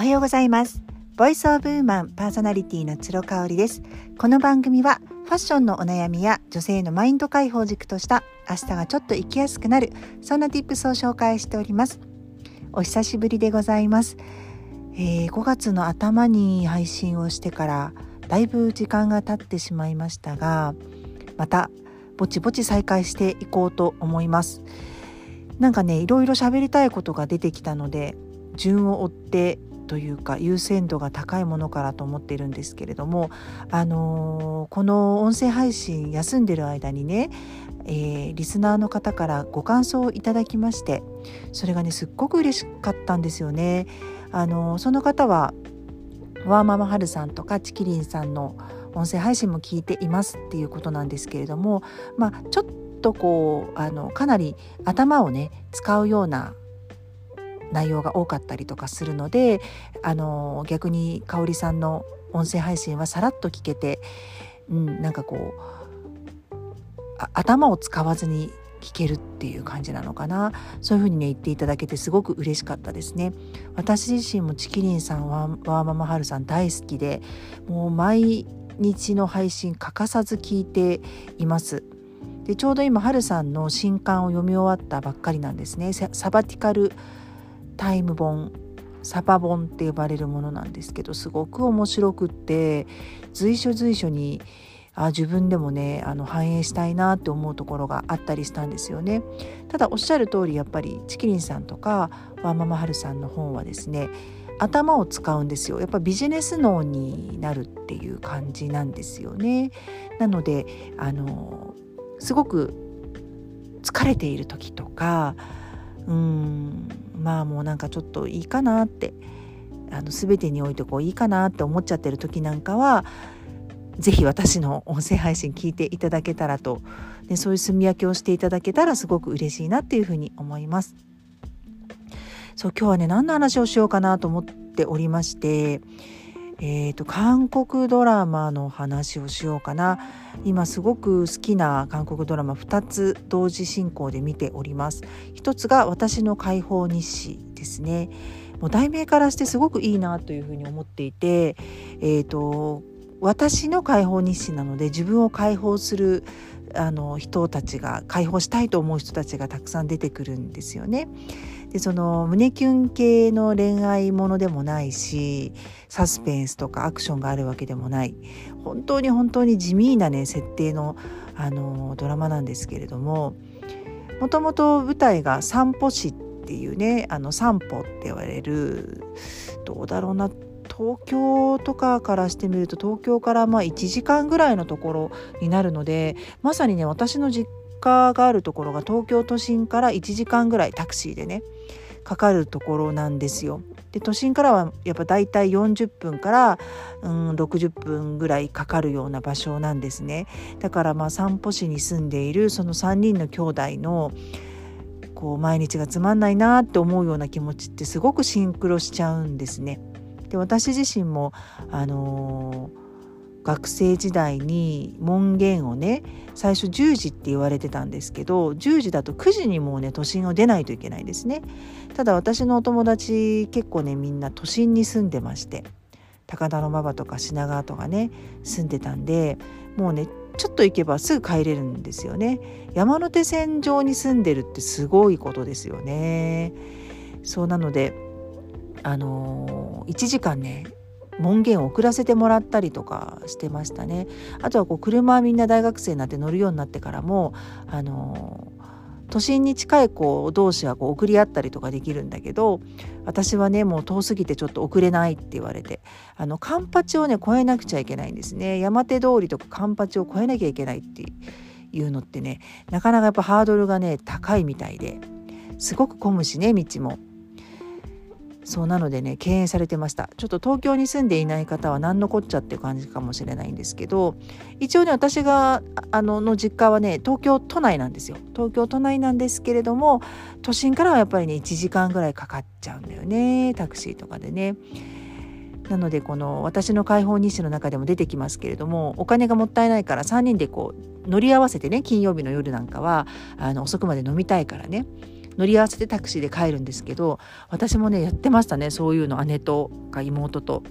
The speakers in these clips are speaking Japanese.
おはようございます。ボイスオブウーマンパーソナリティの鶴香織です。この番組はファッションのお悩みや女性のマインド解放軸とした明日がちょっと生きやすくなるそんな tips を紹介しております。お久しぶりでございます、えー、5月の頭に配信をしてからだいぶ時間が経ってしまいましたがまたぼちぼち再開していこうと思います。なんかねいろいろ喋りたいことが出てきたので順を追ってというか優先度が高いものからと思っているんですけれども、あの、この音声配信休んでる間にね、えー、リスナーの方からご感想をいただきましてそれがねすっごく嬉しかったんですよね。あの、その方はワーママハルさんとかチキリンさんの音声配信も聞いていますっていうことなんですけれども、まあ、ちょっとこうあのかなり頭をね使うような内容が多かったりとかするのであの逆に香里さんの音声配信はさらっと聞けて、うん、なんかこう頭を使わずに聞けるっていう感じなのかな。そういうふうにね言っていただけてすごく嬉しかったですね。私自身もチキリンさんはワーママハルさん大好きでもう毎日の配信欠かさず聞いています。でちょうど今ハルさんの新刊を読み終わったばっかりなんですね。サバティカルタイム本サバ本って呼ばれるものなんですけどすごく面白くって随所随所にあ自分でもねあの反映したいなって思うところがあったりしたんですよね。ただおっしゃる通りやっぱりチキリンさんとかワーママハルさんの本はですね頭を使うんですよやっぱビジネス脳になるっていう感じなんですよね。なのであのすごく疲れている時とかうんまあもうなんかちょっといいかなってあの全てにおいてこういいかなって思っちゃってる時なんかは是非私の音声配信聞いていただけたらとでそういう住み分けをしていただけたらすごく嬉しいなっていうふうに思います。そう今日はね何の話をしようかなと思っておりましてえーと、韓国ドラマの話をしようかな。今すごく好きな韓国ドラマ2つ同時進行で見ております。一つが私の解放日誌ですね。もう題名からしてすごくいいなというふうに思っていてえーと私の解放日誌なので自分を解放するあの人たちが解放したいと思う人たちがたくさん出てくるんですよね。でその胸キュン系の恋愛ものでもないしサスペンスとかアクションがあるわけでもない。本当に本当に地味なね設定のあのドラマなんですけれどももともと舞台が散歩市っていうねあの散歩って言われるどうだろうな東京とかからしてみると東京からまあ1時間ぐらいのところになるのでまさにね私の実家があるところが東京都心から1時間ぐらいタクシーでねかかるところなんですよ。で都心からはやっぱ大体40分から、うん、60分ぐらいかかるような場所なんですね。だからまあ散歩市に住んでいるその3人の兄弟のこう毎日がつまんないなって思うような気持ちってすごくシンクロしちゃうんですね。で私自身もあのー学生時代に門限をね最初10時って言われてたんですけど10時だと9時にもうね都心を出ないといけないですね。ただ私のお友達結構ねみんな都心に住んでまして高田馬場とか品川とかね住んでたんでもうねちょっと行けばすぐ帰れるんですよね。山手線上に住んでるってすごいことですよね。そうなのであのー、1時間ね門限を送らせてもらったりとかしてましたね。あとはこう車はみんな大学生になって乗るようになってからもあの都心に近い子同士はこう送り合ったりとかできるんだけど私はねもう遠すぎてちょっと遅れないって言われてあのカンパチをね越えなくちゃいけないんですね山手通りとかカンパチを越えなきゃいけないっていうのってねなかなかやっぱハードルがね高いみたいですごく混むしね道も。そうなのでね敬遠されてました。ちょっと東京に住んでいない方は何のこっちゃって感じかもしれないんですけど一応ね私があのの実家はね東京都内なんですよ。東京都内なんですけれども都心からはやっぱりね1時間ぐらいかかっちゃうんだよねタクシーとかでね。なのでこの私の解放日誌の中でも出てきますけれどもお金がもったいないから3人でこう乗り合わせてね金曜日の夜なんかはあの遅くまで飲みたいからね。乗り合わせてタクシーで帰るんですけど私もねやってましたねそういうの姉とか妹と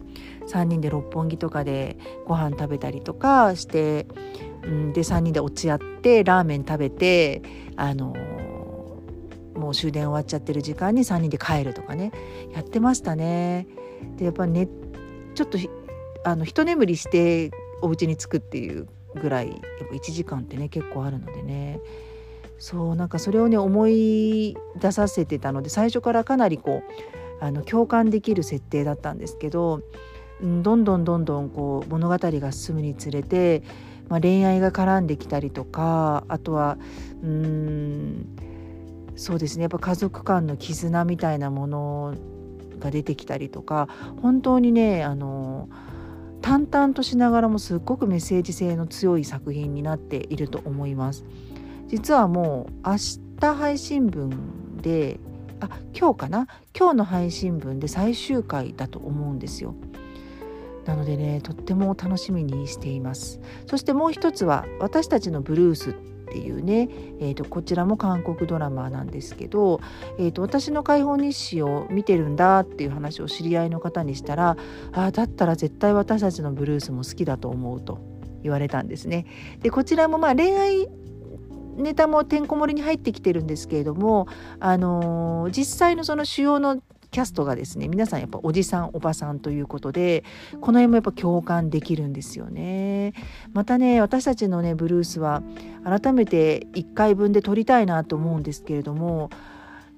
3人で六本木とかでご飯食べたりとかして、うん、で3人で落ち合ってラーメン食べてあのもう終電終わっちゃってる時間に3人で帰るとかねやってましたね。でやっぱねちょっとあの一眠りしてお家に着くっていうぐらいやっぱ1時間ってね結構あるのでねそうなんかそれをね思い出させてたので最初からかなりこうあの共感できる設定だったんですけど、どんどんどんどんこう物語が進むにつれて、まあ、恋愛が絡んできたりとかあとはうんそうですねやっぱ家族間の絆みたいなものが出てきたりとか本当にねあの淡々としながらもすっごくメッセージ性の強い作品になっていると思います。実はもう明日配信分であ今日かな？今日の配信分で最終回だと思うんですよ。なのでねとっても楽しみにしています。そしてもう一つは私たちのブルースっていうね、えーと、こちらも韓国ドラマなんですけど、えーと、私の解放日誌を見てるんだっていう話を知り合いの方にしたらあだったら絶対私たちのブルースも好きだと思うと言われたんですね。でこちらもまあ恋愛ネタもてんこ盛りに入ってきてるんですけれども、あのー、実際のその主要のキャストがですね皆さんやっぱおじさんおばさんということでこの辺もやっぱ共感できるんですよね。またね私たちのねブルースは改めて1回分で撮りたいなと思うんですけれども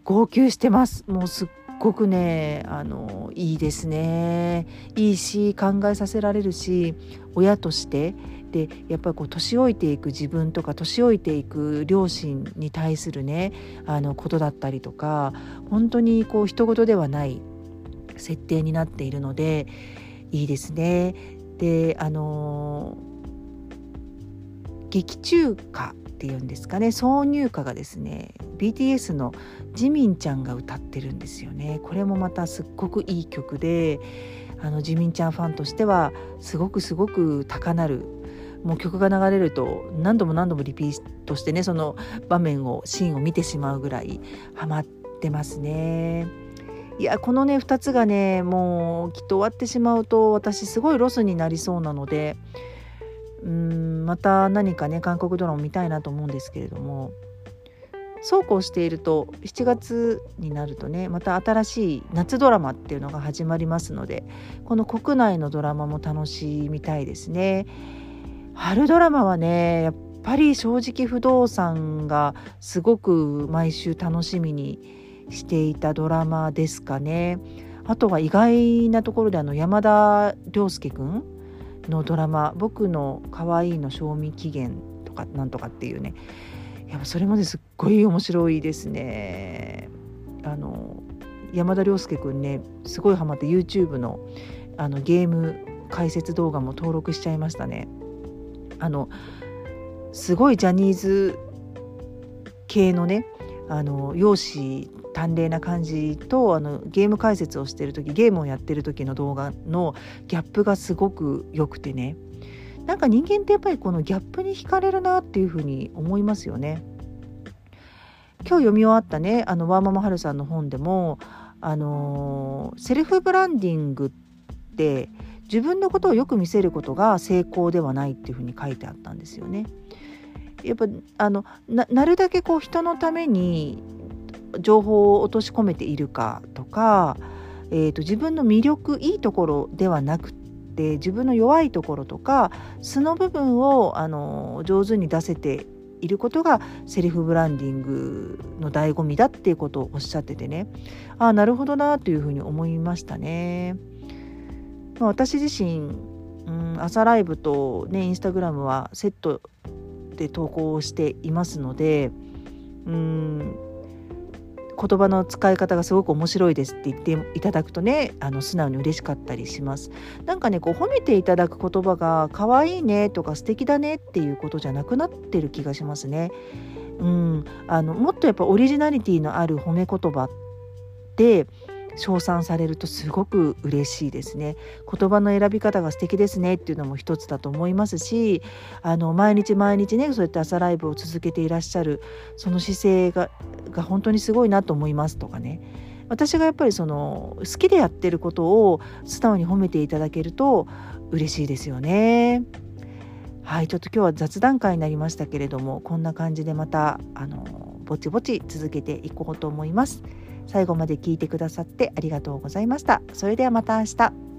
号泣してます。もうすっごくねあのいいですねいいし考えさせられるし親としてでやっぱりこう年老いていく自分とか年老いていく両親に対するねあのことだったりとか本当にこう人事ではない設定になっているのでいいですね。であの劇中歌っていうんですかね挿入歌がですね BTS のジミンちゃんが歌ってるんですよね。これもまたすっごくいい曲であのジミンちゃんファンとしてはすごくすごく高鳴るもう曲が流れると何度も何度もリピートしてねその場面をシーンを見てしまうぐらいハマってますね。いやこのね2つがねもうきっと終わってしまうと私すごいロスになりそうなのでうんまた何かね韓国ドラマ見たいなと思うんですけれどもそうこうしていると7月になるとねまた新しい夏ドラマっていうのが始まりますのでこの国内のドラマも楽しみたいですね。春ドラマはねやっぱり正直不動産がすごく毎週楽しみにしていたドラマですかね。あとは意外なところであの山田涼介くんのドラマ「僕の可愛いの賞味期限」とかなんとかっていうねやっぱそれもねすっごい面白いですね。あの山田涼介くんねすごいハマって YouTube のあのゲーム解説動画も登録しちゃいましたね。あのすごいジャニーズ系のねあの容姿端麗な感じとあのゲーム解説をしてる時ゲームをやってる時の動画のギャップがすごく良くてねなんか人間ってやっぱりこのギャップに惹かれるなっていうふうに思いますよね。今日読み終わったねあのワーママハルさんの本でもあのセルフブランディングって自分のことをよく見せることが成功ではないっていうふうに書いてあったんですよね。やっぱあのなるだけこう人のために情報を落とし込めているかとか、えーと、自分の魅力いいところではなくて自分の弱いところとか素の部分をあの上手に出せていることがセルフブランディングの醍醐味だっていうことをおっしゃっててねああなるほどなというふうに思いましたね。ま、私自身、うん、朝ライブと、ね、インスタグラムはセットで投稿していますのでうん言葉の使い方がすごく面白いですって言っていただくとねあの素直に嬉しかったりします。なんかねこう褒めていただく言葉が可愛いねとか素敵だねっていうことじゃなくなってる気がしますね。うん。あのもっとやっぱオリジナリティのある褒め言葉って称賛されるとすごく嬉しいですね言葉の選び方が素敵ですねっていうのも一つだと思いますしあの毎日毎日ねそうやって朝ライブを続けていらっしゃるその姿勢がが本当にすごいなと思いますとかね私がやっぱりその好きでやってることを素直に褒めていただけると嬉しいですよね。はいちょっと今日は雑談会になりましたけれどもこんな感じでまたあのぼちぼち続けていこうと思います。最後まで聞いてくださってありがとうございました。それではまた明日。